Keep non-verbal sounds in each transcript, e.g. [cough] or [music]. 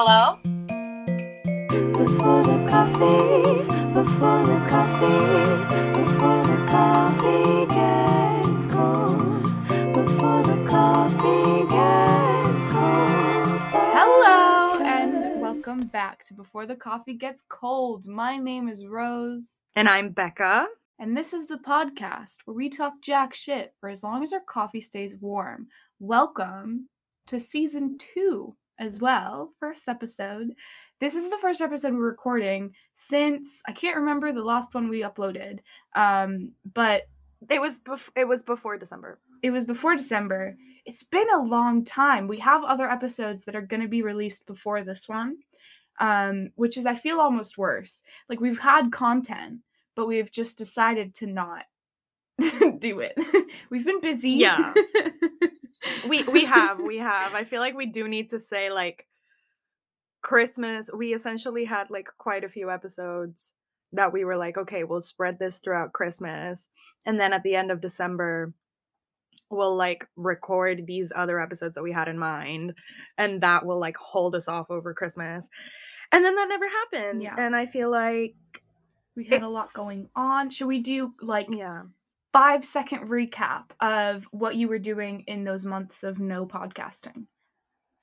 Hello? Before the coffee, before the coffee, before the coffee gets cold, before the coffee gets cold. Hello and welcome back to Before the Coffee Gets Cold. My name is Rose, And I'm Becca. and this is the podcast where we talk jack shit for as long as our coffee stays warm. Welcome to season two as well, first episode. This is the first episode we're recording since I can't remember the last one we uploaded, um, but It was bef- it was before December. it was before December. It's been a long time. We have other episodes that are going to be released before this one, um, which is, I feel, almost worse. Like, we've had content, but we've just decided to not [laughs] do it. [laughs] we've been busy. Yeah. [laughs] We we have we have. I feel like we do need to say like Christmas. We essentially had like quite a few episodes that we were like, okay, we'll spread this throughout Christmas, and then at the end of December, we'll like record these other episodes that we had in mind, and that will like hold us off over Christmas. And then that never happened. Yeah. And I feel like we had a lot going on. Should we do like yeah. Five second recap of what you were doing in those months of no podcasting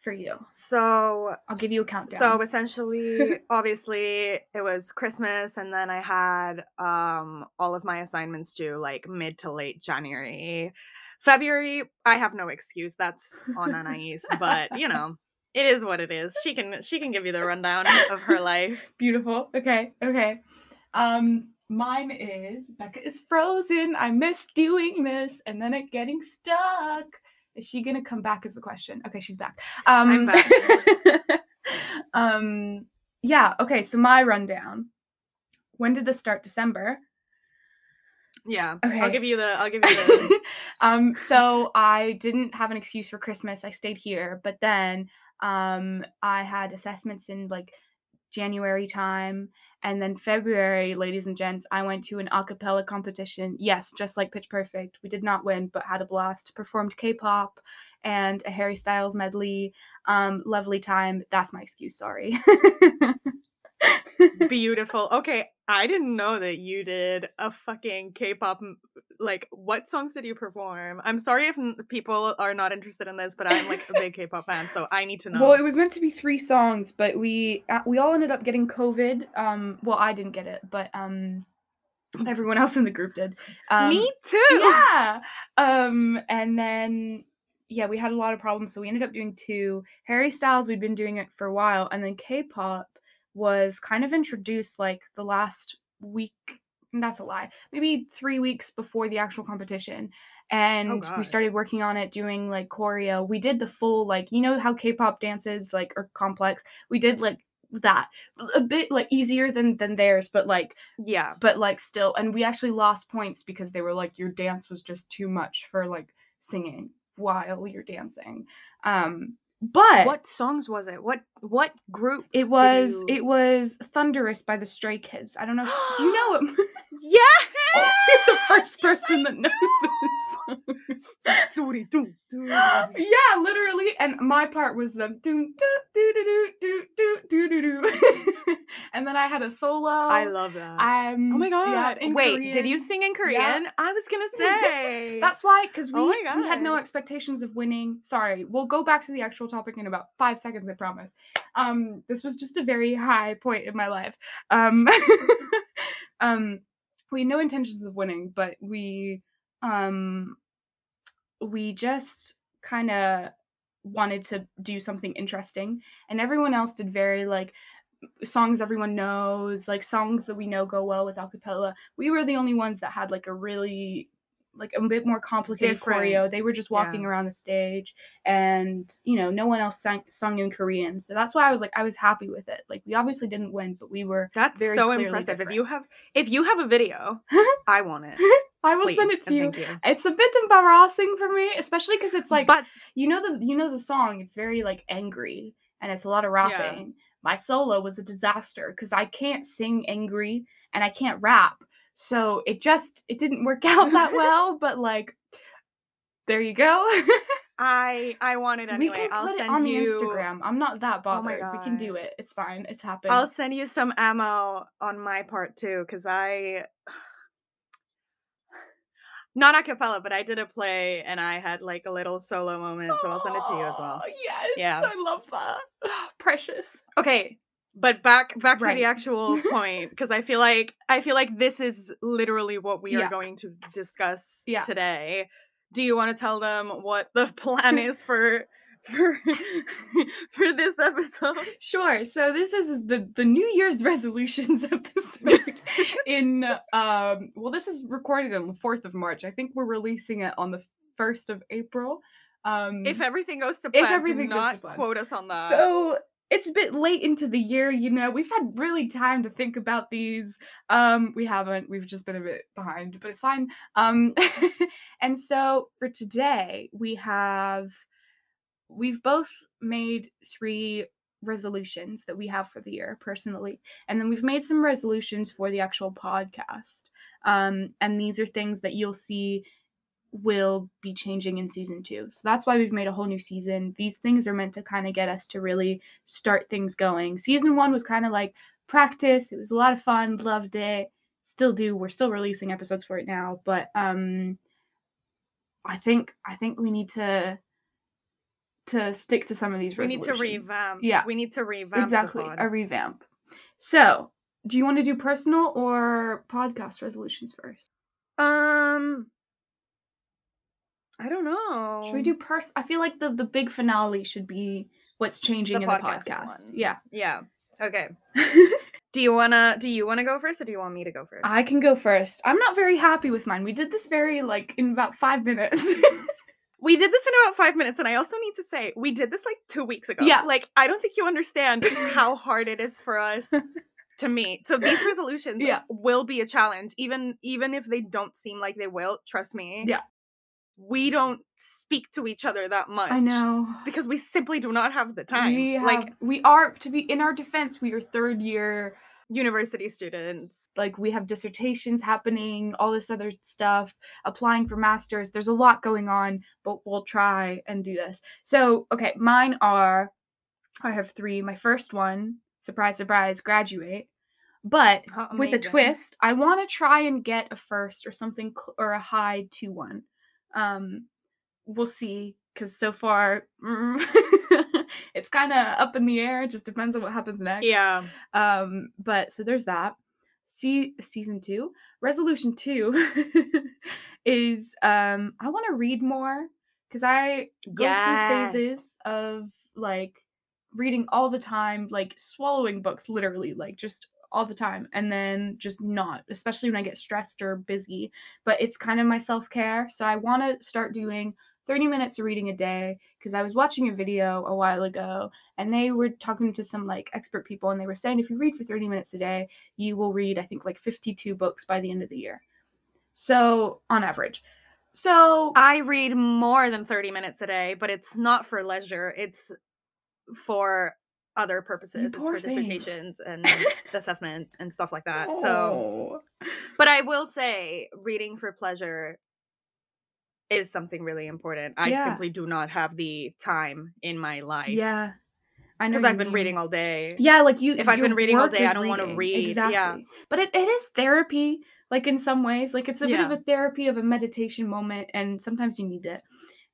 for you? So I'll give you a countdown. So essentially, [laughs] obviously, it was Christmas, and then I had um all of my assignments due like mid to late January. February, I have no excuse. That's on Anais, but you know, [laughs] it is what it is. She can she can give you the rundown of her [laughs] life. Beautiful. Okay. Okay. Um, mine is Becca is frozen. I miss doing this, and then it getting stuck. Is she gonna come back? Is the question. Okay, she's back. Um, I'm back. [laughs] um, yeah. Okay. So my rundown. When did this start? December. Yeah, Okay. I'll give you the I'll give you the [laughs] um, [laughs] so I didn't have an excuse for Christmas. I stayed here, but then um, I had assessments in like January time, and then February, ladies and gents, I went to an a cappella competition. Yes, just like Pitch Perfect. We did not win, but had a blast. Performed K-pop and a Harry Styles medley. Um, lovely time. That's my excuse. Sorry. [laughs] beautiful. Okay, I didn't know that you did a fucking K-pop. Like, what songs did you perform? I'm sorry if n- people are not interested in this, but I'm like a big [laughs] K-pop fan, so I need to know. Well, it was meant to be three songs, but we uh, we all ended up getting COVID. Um, well, I didn't get it, but um, everyone else in the group did. Um, Me too. Yeah. Um, and then yeah, we had a lot of problems, so we ended up doing two. Harry Styles, we'd been doing it for a while, and then K-pop was kind of introduced like the last week. That's a lie. Maybe three weeks before the actual competition. And we started working on it, doing like choreo. We did the full like you know how K-pop dances like are complex. We did like that a bit like easier than than theirs, but like Yeah. but like still and we actually lost points because they were like your dance was just too much for like singing while you're dancing um but What songs was it? What what group? it was you- it was thunderous by the stray kids i don't know do you know it Yeah. you're the first person that knows this Sorry, doo, doo. yeah literally and my part was the do do do do do do do do do [laughs] and then i had a solo I love that. um oh my god. yeah, Wait, did you sing in Yeah. Korean? I was gonna [laughs] say. That's why, because we, Oh we had no expectations of winning. Sorry, we'll go back to the actual topic in about five seconds, I promise. Um, this was just a very high point in my life. Um, [laughs] um, we had no intentions of winning, but we, um, we just kind of wanted to do something interesting, and everyone else did very like songs everyone knows, like songs that we know go well with acapella. We were the only ones that had like a really like a bit more complicated Different. choreo. They were just walking Yeah. around the stage and you know, no one else sang sung in Korean. So that's why I was like I was happy with it. Like we obviously didn't win, but we were That's very so impressive. If you have if you have a video, [laughs] I want it. I will Please, send it to you. You. It's a bit embarrassing for me, especially because it's like but you know the you know the song it's very like angry and it's a lot of rapping my solo was a disaster because i can't sing angry and i can't rap so it just it didn't work [laughs] out that well but like there you go [laughs] I I want it we anyway. can I'll put send it on you. the Instagram. I'm not that Oh bothered. we can do it. It's fine. It's happened. I'll send you some ammo on my part too, because I [sighs] not a cappella, but I did a play and I had like a little solo moment, so I'll send it to you as well. Oh, yes. Yeah. I love that. [gasps] Precious. Okay, but back back to the actual [laughs] point because I feel like I feel like this is literally what we Yeah. are going to discuss Yeah. today. Do you want to tell them what the [laughs] plan is for for [laughs] for this episode? Sure. So this is the the New Year's resolutions episode. in um, well, this is recorded on the fourth of March. I think we're releasing it on the first of April. Um, If everything goes to plan, If everything do goes to not plan. quote us on that. so it's a bit late into the year, you know. We've had really time to think about these. Um, we haven't. We've just been a bit behind, but it's fine. Um, [laughs] and so for today, we have we've both made three resolutions that we have for the year personally, and then we've made some resolutions for the actual podcast. Um, and these are things that you'll see will be changing in season two. So that's why we've made a whole new season. These things are meant to kind of get us to really start things going. Season one was kind of like practice. It was a lot of fun, loved it. Still do. We're still releasing episodes for it now, but um I think I think we need to to stick to some of these we need to revamp. Yeah. we need to revamp. exactly a revamp. So, do you want to do personal or podcast resolutions first? Um, I don't know. Should we do pers? I feel like the the big finale should be what's changing in the podcast. ones? Yeah. yeah. Okay. [laughs] Do you wanna do you wanna go first, or do you want me to go first? I can go first. I'm not very happy with mine. We did this very like in about five minutes. [laughs] we did this in about five minutes, and I also need to say we did this like two weeks ago. Yeah. Like I don't think you understand [laughs] how hard it is for us to meet. So these resolutions Yeah. will be a challenge, even even if they don't seem like they will. Trust me. Yeah. We don't speak to each other that much. I know. because we simply do not have the time. We have, like we are to be in our defense. We are third year. university students. Like we have dissertations happening, all this other stuff, applying for masters. There's a lot going on, but we'll try and do this. So, okay, mine are. I have three. My first one, surprise, surprise, graduate. But with a twist. I want to try and get a first or something cl- or a high two one. Um, we'll see because so far mm, [laughs] it's kind of up in the air. It just depends on what happens next. Yeah. Um, but so there's that. See season two. Resolution two [laughs] is um I want to read more because I go Yes. through phases of like reading all the time, like swallowing books literally, like just all the time, and then just not, especially when I get stressed or busy. But it's kind of my self care. So I want to start doing 30 minutes of reading a day because I was watching a video a while ago and they were talking to some like expert people and they were saying if you read for 30 minutes a day, you will read, I think, like 52 books by the end of the year. So, on average. So, I read more than 30 minutes a day, but it's not for leisure. It's for other purposes. It's for thing. dissertations and [laughs] assessments and stuff like that. So, Oh. but I will say reading for pleasure is something really important. I Yeah. simply do not have the time in my life. yeah. I know Because I've you been mean. reading all day. Yeah, like you. If I've been reading all day, I don't wanna read. Exactly. Yeah. But it, it is therapy, like in some ways. Like it's a bit of a therapy of a meditation moment, and sometimes you need it.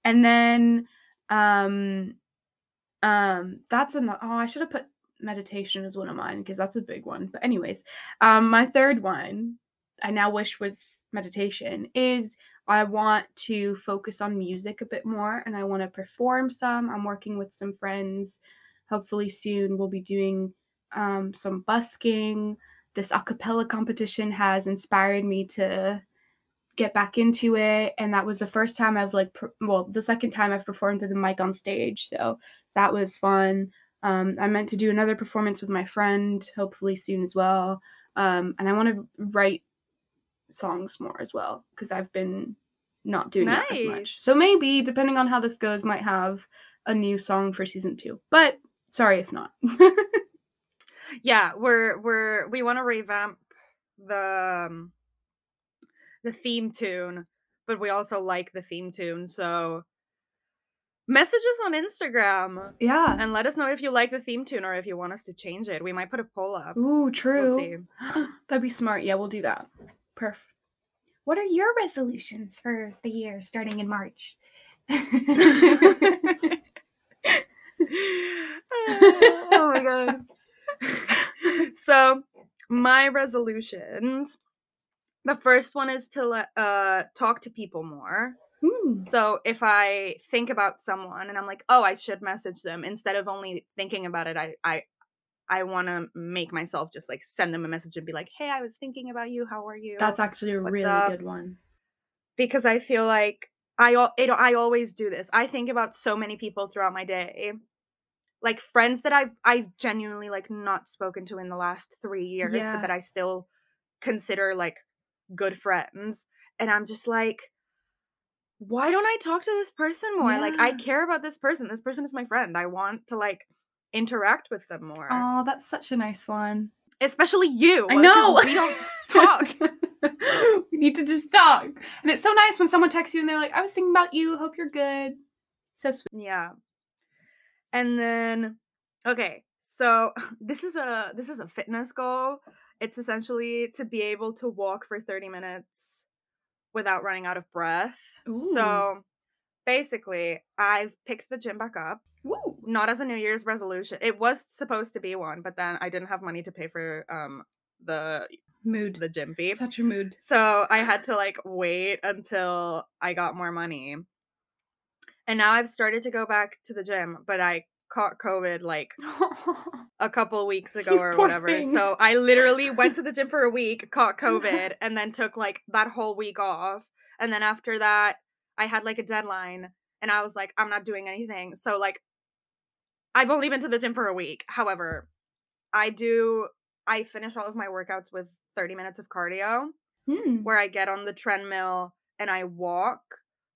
And then, um, um, that's an. Oh, I should have put meditation as one of mine because that's a big one. But anyways, um, my third one I now wish was meditation is I want to focus on music a bit more and I want to perform some. I'm working with some friends. Hopefully soon we'll be doing um, some busking. This a cappella competition has inspired me to get back into it and that was the first time I've like per- well the second time I've performed with a mic on stage so that was fun. Um, I meant to do another performance with my friend hopefully soon as well. Um, and I want to write songs more as well because I've been not doing that as much. So maybe depending on how this goes might have a new song for season two but sorry if not. [laughs] Yeah we're we're we want to revamp the um, the theme tune but we also like the theme tune so message us on Instagram Yeah. and let us know if you like the theme tune or if you want us to change it. We might put a poll up. Ooh, We'll true. see. [gasps] That'd be smart. Yeah, we'll do that. Perf. What are your resolutions for the year starting in March? [laughs] oh my god. [laughs] so, my resolutions. The first one is to le- uh talk to people more. Ooh. So if I think about someone and I'm like, "Oh, I should message them," instead of only thinking about it, I I I want to make myself just like send them a message and be like, "Hey, I was thinking about you. How are you?" That's actually a What's really up? good one. because I feel like I it, I always do this. I think about so many people throughout my day, like friends that I've I've genuinely like not spoken to in the last three years, Yeah. but that I still consider like good friends, and I'm just like, why don't I talk to this person more? Like I care about this person. This person is my friend. I want to like interact with them more, Oh, that's such a nice one. especially you. I know. we don't [laughs] talk. [laughs] we need to just talk. And it's so nice when someone texts you and they're like, I was thinking about you. Hope you're good. So sweet. Yeah. And then okay, so [laughs] this is a this is a fitness goal. It's essentially to be able to walk for 30 minutes without running out of breath. Ooh. So basically, I've picked the gym back up, Woo. not as a New Year's resolution. It was supposed to be one, but then I didn't have money to pay for um the Mood. the gym fee. Such a mood. So I had to like wait until I got more money. And now I've started to go back to the gym, but I caught COVID like [laughs] a couple weeks ago [laughs] or whatever. thing. So I literally went to the gym for a week, [laughs] caught COVID, and then took like that whole week off. And then after that, I had like a deadline and I was like, I'm not doing anything. So like I've only been to the gym for a week. However, I do I finish all of my workouts with 30 minutes of cardio Hmm. where I get on the treadmill and I walk,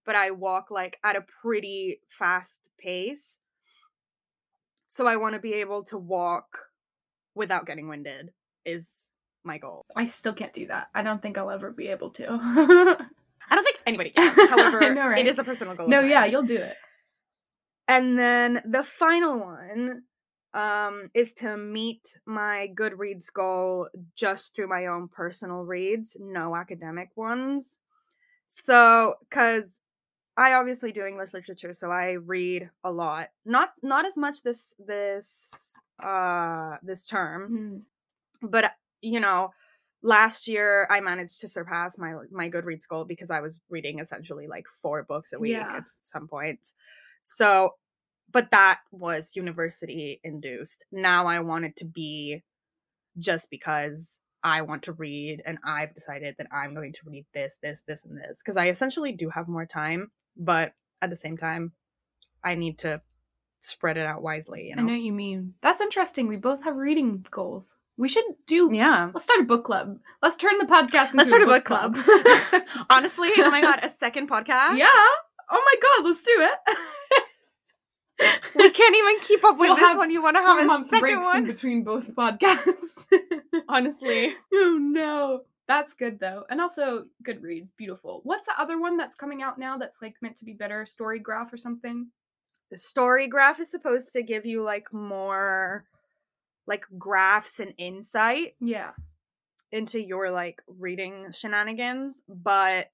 but I walk like at a pretty fast pace. So I want to be able to walk without getting winded is my goal. I still can't do that. I don't think I'll ever be able to. I don't think anybody [laughs] can. However, know, right? it is a personal goal. no, yeah, you'll do it. And then the final one um is to meet my Goodreads goal just through my own personal reads, no academic ones. So cuz I obviously do English literature, so I read a lot. Not not as much this this uh this term, Hmm. but you know, last year I managed to surpass my my Goodreads goal because I was reading essentially like four books a week Yeah. at some point. So, but that was university induced. Now I want it to be just because I want to read and I've decided that I'm going to read this, this, this, and this because I essentially do have more time, but at the same time, I need to spread it out wisely. You I know know? what you mean. That's interesting. We both have reading goals. We should do. Yeah. Let's start a book club. Let's turn the podcast into Let's start a book club. club. [laughs] Honestly, oh my god, a [laughs] second podcast? yeah. Oh my god, let's do it. We can't even keep up with We'll this one. You want to have a month second breaks in one? between both podcasts. [laughs] Honestly. oh no. That's good though. And also Goodreads, beautiful. What's the other one that's coming out now that's like meant to be better? Story graph or something? The story graph is supposed to give you like more like graphs and insight Yeah. into your like reading shenanigans, but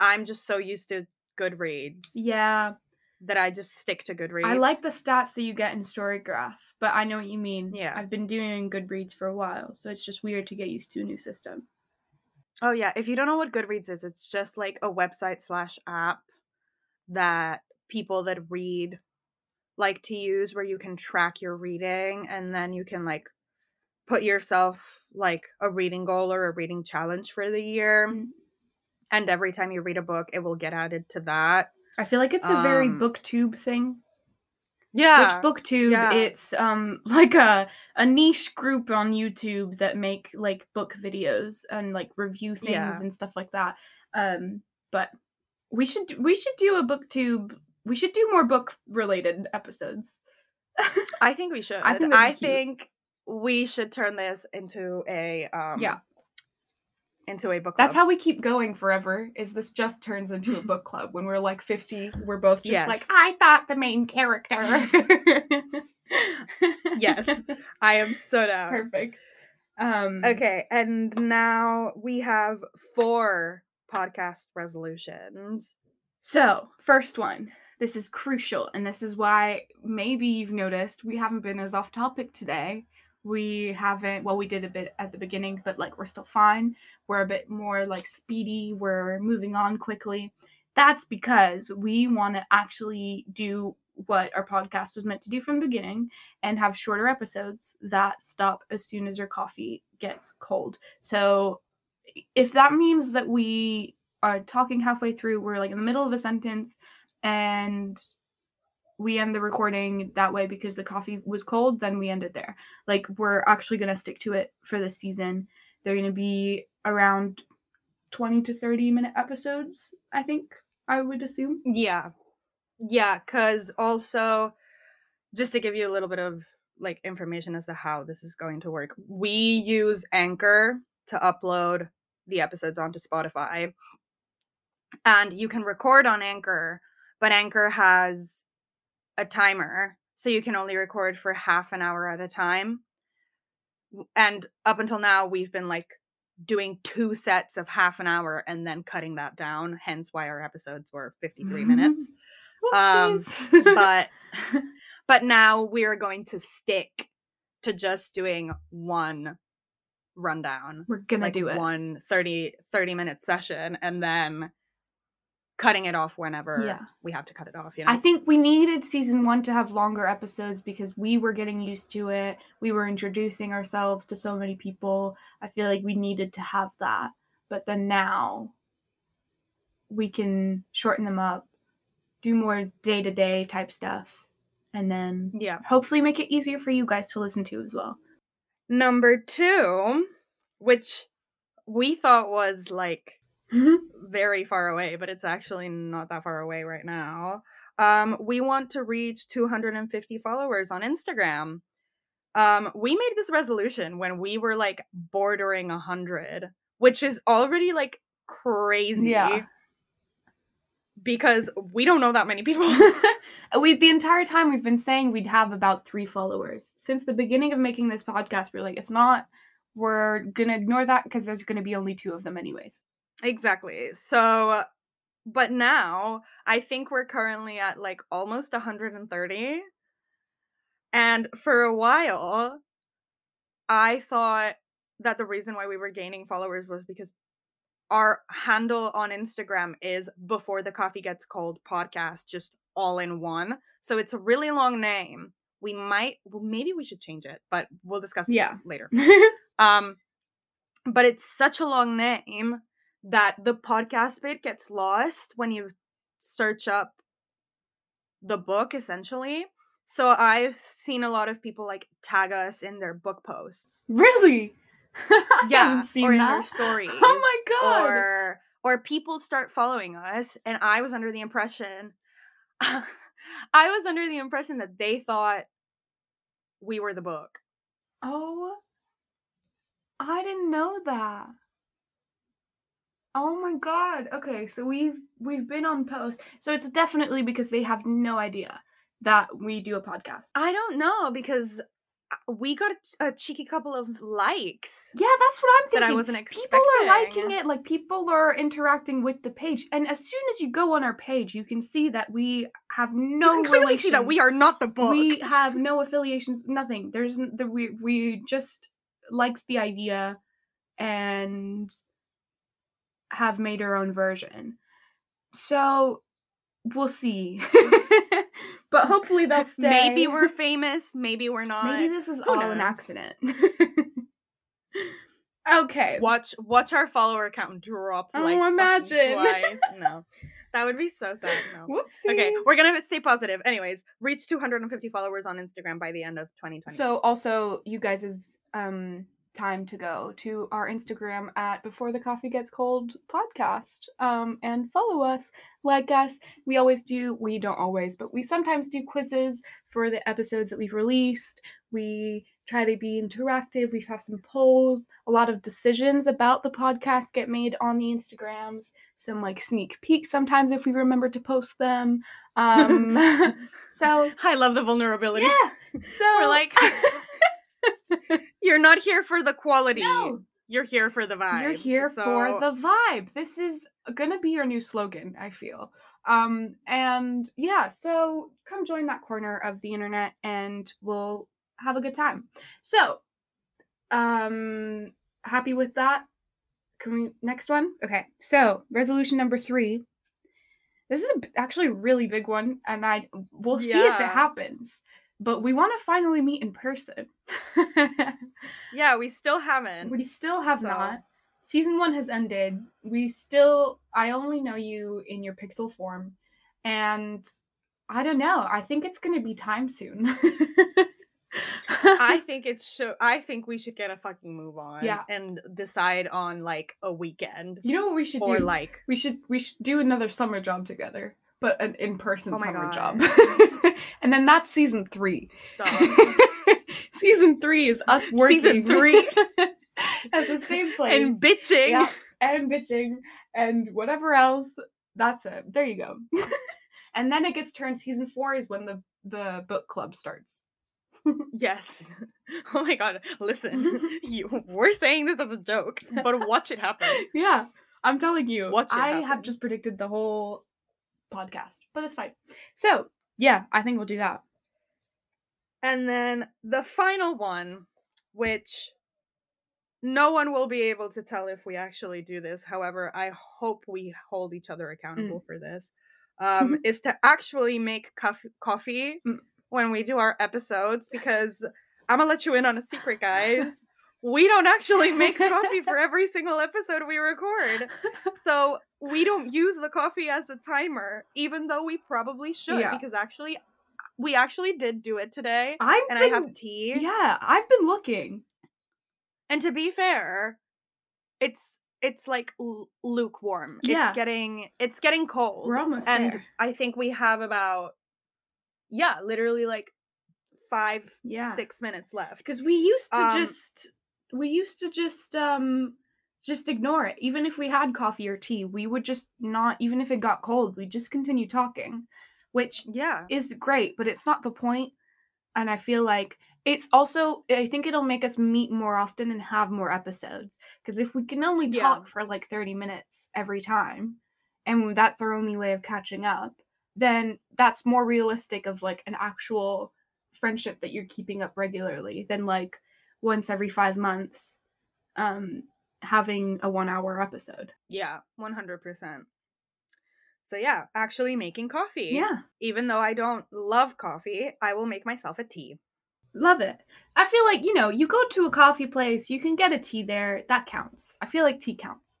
I'm just so used to Goodreads Yeah. that I just stick to Goodreads. I like the stats that you get in Storygraph, but I know what you mean. Yeah. I've been doing Goodreads for a while, so it's just weird to get used to a new system. Oh yeah, if you don't know what Goodreads is, it's just like a website slash app that people that read like to use where you can track your reading and then you can like put yourself like a reading goal or a reading challenge for the year. Mm. And every time you read a book, it will get added to that. I feel like it's a very Um, booktube thing. Yeah. Which booktube? yeah. It's um [laughs] like a a niche group on YouTube that make like book videos and like review things Yeah. and stuff like that. Um, but we should we should do a booktube. We should do more book related episodes. [laughs] I think we should. I I think think, be cute. we should turn this into a um Yeah. Into a book club. That's how we keep going forever. Is this just turns into a book [laughs] club when we're like 50, we're both just like I thought the main character. [laughs] Yes. I am so down. Perfect. Um Okay, and now we have four podcast resolutions. So, first one. This is crucial, and this is why maybe you've noticed we haven't been as off topic today. We haven't, well, we did a bit at the beginning, but like we're still fine. We're a bit more like speedy. We're moving on quickly. That's because we want to actually do what our podcast was meant to do from the beginning and have shorter episodes that stop as soon as your coffee gets cold. So, if that means that we are talking halfway through, we're like in the middle of a sentence and we end the recording that way because the coffee was cold, then we end it there. Like we're actually to stick to it for this season. They're to be around 20 to 30 minute episodes, I think, I would assume. Yeah. Yeah, cuz also just to give you a little bit of like information as to how this is going to work. We use Anchor to upload the episodes onto Spotify. And you can record on Anchor, but Anchor has a timer, so you can only record for half an hour at a time. And up until now, we've been like doing two sets of half an hour and then cutting that down, hence why our episodes were 53 minutes. [laughs] Um, But [laughs] but now we are going to stick to just doing one rundown we're going to like do it. one 30 30 minute session and then cutting it off whenever Yeah. we have to cut it off you know I think we needed season one to have longer episodes because we were getting used to it. We were introducing ourselves to so many people. I feel like we needed to have that. But then now we can shorten them up, do more day to day type stuff, and then yeah hopefully make it easier for you guys to listen to as well. number two which we thought was like very far away, but it's actually not that far away right now. Um, we want to reach 250 followers on Instagram. Um, we made this resolution when we were like bordering 100, which is already like crazy. Yeah. Because we don't know that many people. [laughs] [laughs] we the entire time we've been saying we'd have about three followers since the beginning of making this podcast. We're like, it's not. We're gonna ignore that because there's gonna be only two of them anyways. Exactly. So, but now I think we're currently at like almost 130. And for a while, I thought that the reason why we were gaining followers was because our handle on Instagram is before the coffee gets cold podcast, just all in one. So it's a really long name. We might, well, maybe we should change it, but we'll discuss Yeah. later. [laughs] Um, but it's such a long name that the podcast bit gets lost when you search up the book, essentially. So I've seen a lot of people like tag us in their book posts. really? [laughs] Yeah, or in that. their stories. Oh my god! Or or people start following us, and I was under the impression, [laughs] I was under the impression that they thought we were the book. Oh, I didn't know that. Oh my god. Okay, so we've we've been on post. So it's definitely because they have no idea that we do a podcast. I don't know because uh, we got a, a cheeky couple of likes Yeah, that's what I'm thinking. that. I wasn't expecting. People are liking it, like people are interacting with the page. And as soon as you go on our page, you can see that we have no you can clearly relation. see that we are not the book. We have no affiliations, nothing. There's the we we just liked the idea and have made our own version. So we'll see. [laughs] but hopefully they'll. [laughs] Maybe we're famous. Maybe we're not. Maybe this is Who all an accident. [laughs] okay. watch watch our follower count drop. Oh, like imagine. No, that would be so sad. No. Whoopsies. Okay, we're gonna stay positive. Anyways, reach 250 followers on Instagram by the end of 2020. So also you guys' um time to go to our Instagram at Before the Coffee Gets Cold podcast um, and follow us, like us. We always do, we don't always, but we sometimes do quizzes for the episodes that we've released. We try to be interactive. We have some polls. A lot of decisions about the podcast get made on the Instagrams. Some like sneak peeks sometimes if we remember to post them. [laughs] Um, [laughs] so I love the vulnerability. yeah, so We're like, [laughs] [laughs] you're not here for the quality. No. You're here for the vibe. You're here for the vibe. This is gonna be your new slogan, I feel. Um, and yeah, so come join that corner of the internet and we'll have a good time. So, um, happy with that? Can we next one? Okay, so resolution number three. This is a, actually a really big one, and I we'll see if it happens. But we want to finally meet in person. [laughs] Yeah, we still haven't. We still have So- not. Season one has ended. We still, I only know you in your pixel form. And I don't know. I think it's going to be time soon. I [laughs] think it's show. I think we should get a fucking move on. Yeah. And decide on like a weekend you know what we should or do? like. we should we should do another summer job together, but an in-person Oh summer God. job. [laughs] and then that's season 3. Stop. [laughs] season 3 is us working Season three. [laughs] at the same place. and bitching. Yeah. and bitching and whatever else. That's it. There you go. and then it gets turned. Season four is when the the book club starts. Yes. Oh my god. Listen, you we're saying this as a joke, but watch it happen. Yeah, I'm telling you. Watch it I have just predicted the whole podcast, but it's fine. So yeah, I think we'll do that. And then the final one, which no one will be able to tell if we actually do this. However, I hope we hold each other accountable for this. Um, [laughs] is to actually make cof- coffee Mm. when we do our episodes because I'm gonna let you in on a secret, guys. We don't actually make coffee for [laughs] every single episode we record. So we don't use the coffee as a timer, even though we probably should, Yeah. because actually, we actually did do it today, I've and been, I have tea. yeah, I've been looking. And to be fair, it's it's like l- lukewarm. Yeah. It's getting it's getting cold. We're almost and there. I think we have about yeah, literally like five Yeah, six minutes left. because we used to Um, just we used to just um just ignore it even if we had coffee or tea we would just not even if it got cold we'd just continue talking which Yeah. is great but it's not the point and i feel like it's also i think it'll make us meet more often and have more episodes because if we can only Yeah. talk for like 30 minutes every time and that's our only way of catching up then that's more realistic of like an actual friendship that you're keeping up regularly than like once every five months um having a one hour episode Yeah, 100%. So yeah, actually making coffee. yeah Even though I don't love coffee, I will make myself a tea. love it i feel like you know you go to a coffee place you can get a tea there that counts i feel like tea counts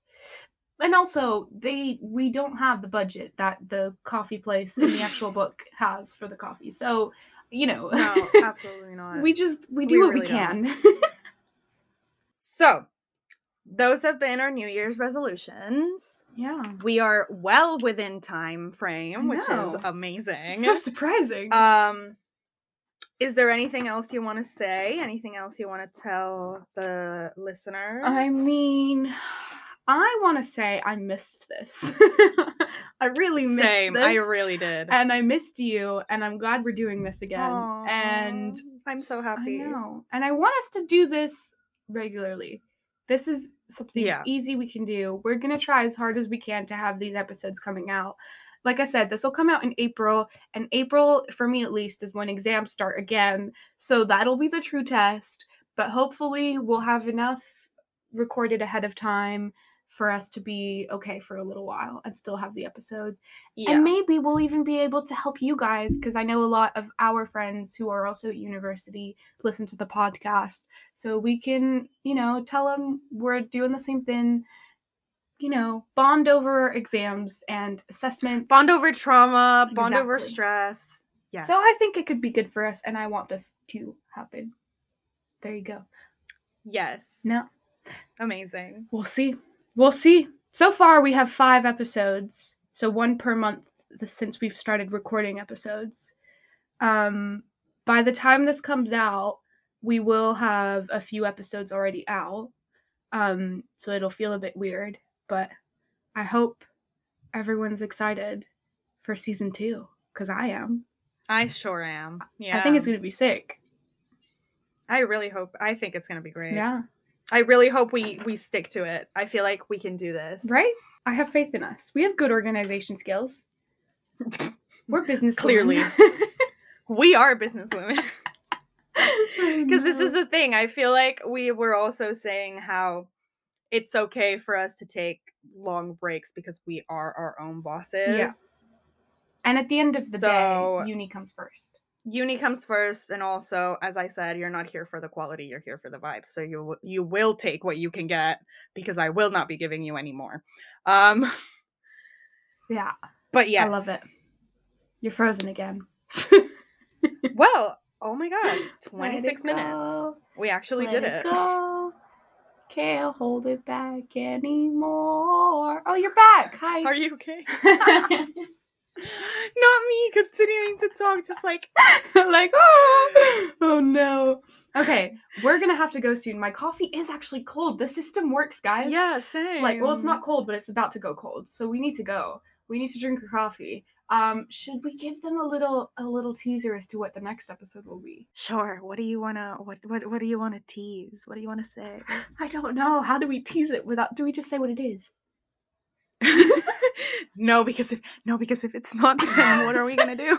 and also they we don't have the budget that the coffee place in the actual [laughs] book has for the coffee so you know No, [laughs] absolutely not. we just we We do what we really don't. can [laughs] so, those have been our New Year's resolutions. yeah We are well within time frame, which is amazing. so surprising um is there anything else you want to say? Anything else you want to tell the listener? I mean, I want to say I missed this. [laughs] I really missed Same. this. I really did. and I missed you, and I'm glad we're doing this again. And I'm so I happy. know, and I want us to do this regularly. This is something Yeah. easy we can do. We're gonna try as hard as we can to have these episodes coming out. Like I said, this will come out in April, and April, for me at least, is when exams start again. So that'll be the true test. But hopefully, we'll have enough recorded ahead of time for us to be okay for a little while and still have the episodes. Yeah. And maybe we'll even be able to help you guys because I know a lot of our friends who are also at university listen to the podcast. So we can, you know, tell them we're doing the same thing, you know, bond over exams and assessments. bond over trauma, bond over stress. Yes. So I think it could be good for us and I want this to happen. There you go. Yes. No. Amazing. We'll see. We'll see. So far, we have five episodes, so one per month since we've started recording episodes. Um, by the time this comes out, we will have a few episodes already out. Um, so it'll feel a bit weird, but I hope everyone's excited for season two because I am. I sure am. Yeah. I think it's gonna be sick. I really hope. I think it's gonna be great. Yeah. I really hope we we stick to it. I feel like we can do this. Right? I have faith in us. We have good organization skills. We're business Clearly. [laughs] We are businesswomen. Because this is the thing. I feel like we were also saying how it's okay for us to take long breaks because we are our own bosses. Yeah. And at the end of the So- day, uni comes first. Uni comes first, and also, as I said, you're not here for the quality. You're here for the vibes. So you you will take what you can get because I will not be giving you any more. Um, Yeah. but yes, I love it. You're frozen again. [laughs] [laughs] Well, oh my god, 26 minutes. go. We actually Let did it. Go. [laughs] Can't hold it back anymore. Oh, you're back. Hi. Are you okay? Not me continuing to talk, just like [laughs] like, oh, oh no. Okay, we're gonna have to go soon. My coffee is actually cold. The system works, guys. yeah, same. Like, well, it's not cold, but it's about to go cold. So we need to go. We need to drink a coffee. Um, should we give them a little a little teaser as to what the next episode will be? Sure. What do you wanna? What what what do you wanna tease? What do you wanna say? I don't know. How do we tease it without? Do we just say what it is? [laughs] no, because if no, because if it's not, then what are we gonna do?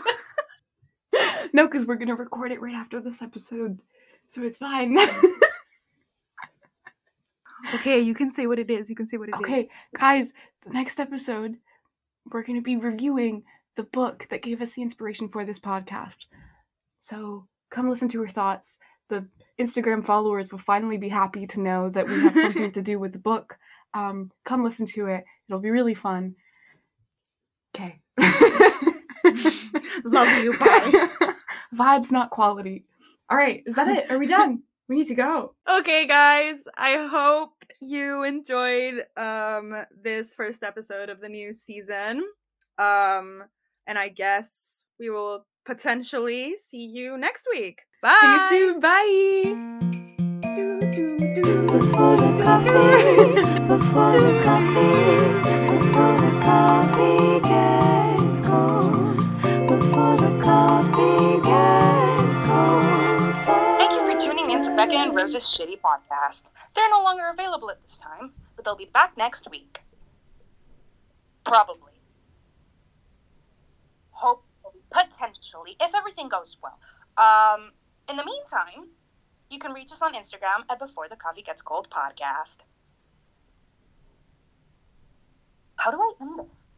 [laughs] no, because we're gonna record it right after this episode, so it's fine. [laughs] okay, you can say what it is. You can say what it is. okay, guys, the next episode, we're gonna be reviewing the book that gave us the inspiration for this podcast. So come listen to her thoughts. The Instagram followers will finally be happy to know that we have something [laughs] to do with the book. Um, come listen to it. It'll be really fun. Okay. [laughs] Love you. Bye. [laughs] Vibes, not quality. All right, is that it? Are we done? We need to go. okay guys i hope you enjoyed um this first episode of the new season um and i guess we will potentially see you next week bye See you soon. Bye. Before the coffee, before the coffee, before the coffee gets cold, before the coffee gets cold. Thank you for tuning in to Becca and Rose's Shitty Podcast. They're no longer available at this time, but they'll be back next week. Probably. Hopefully. Potentially, if everything goes well. Um, in the meantime, you can reach us on Instagram at Before the Coffee Gets Cold Podcast. How do I end this?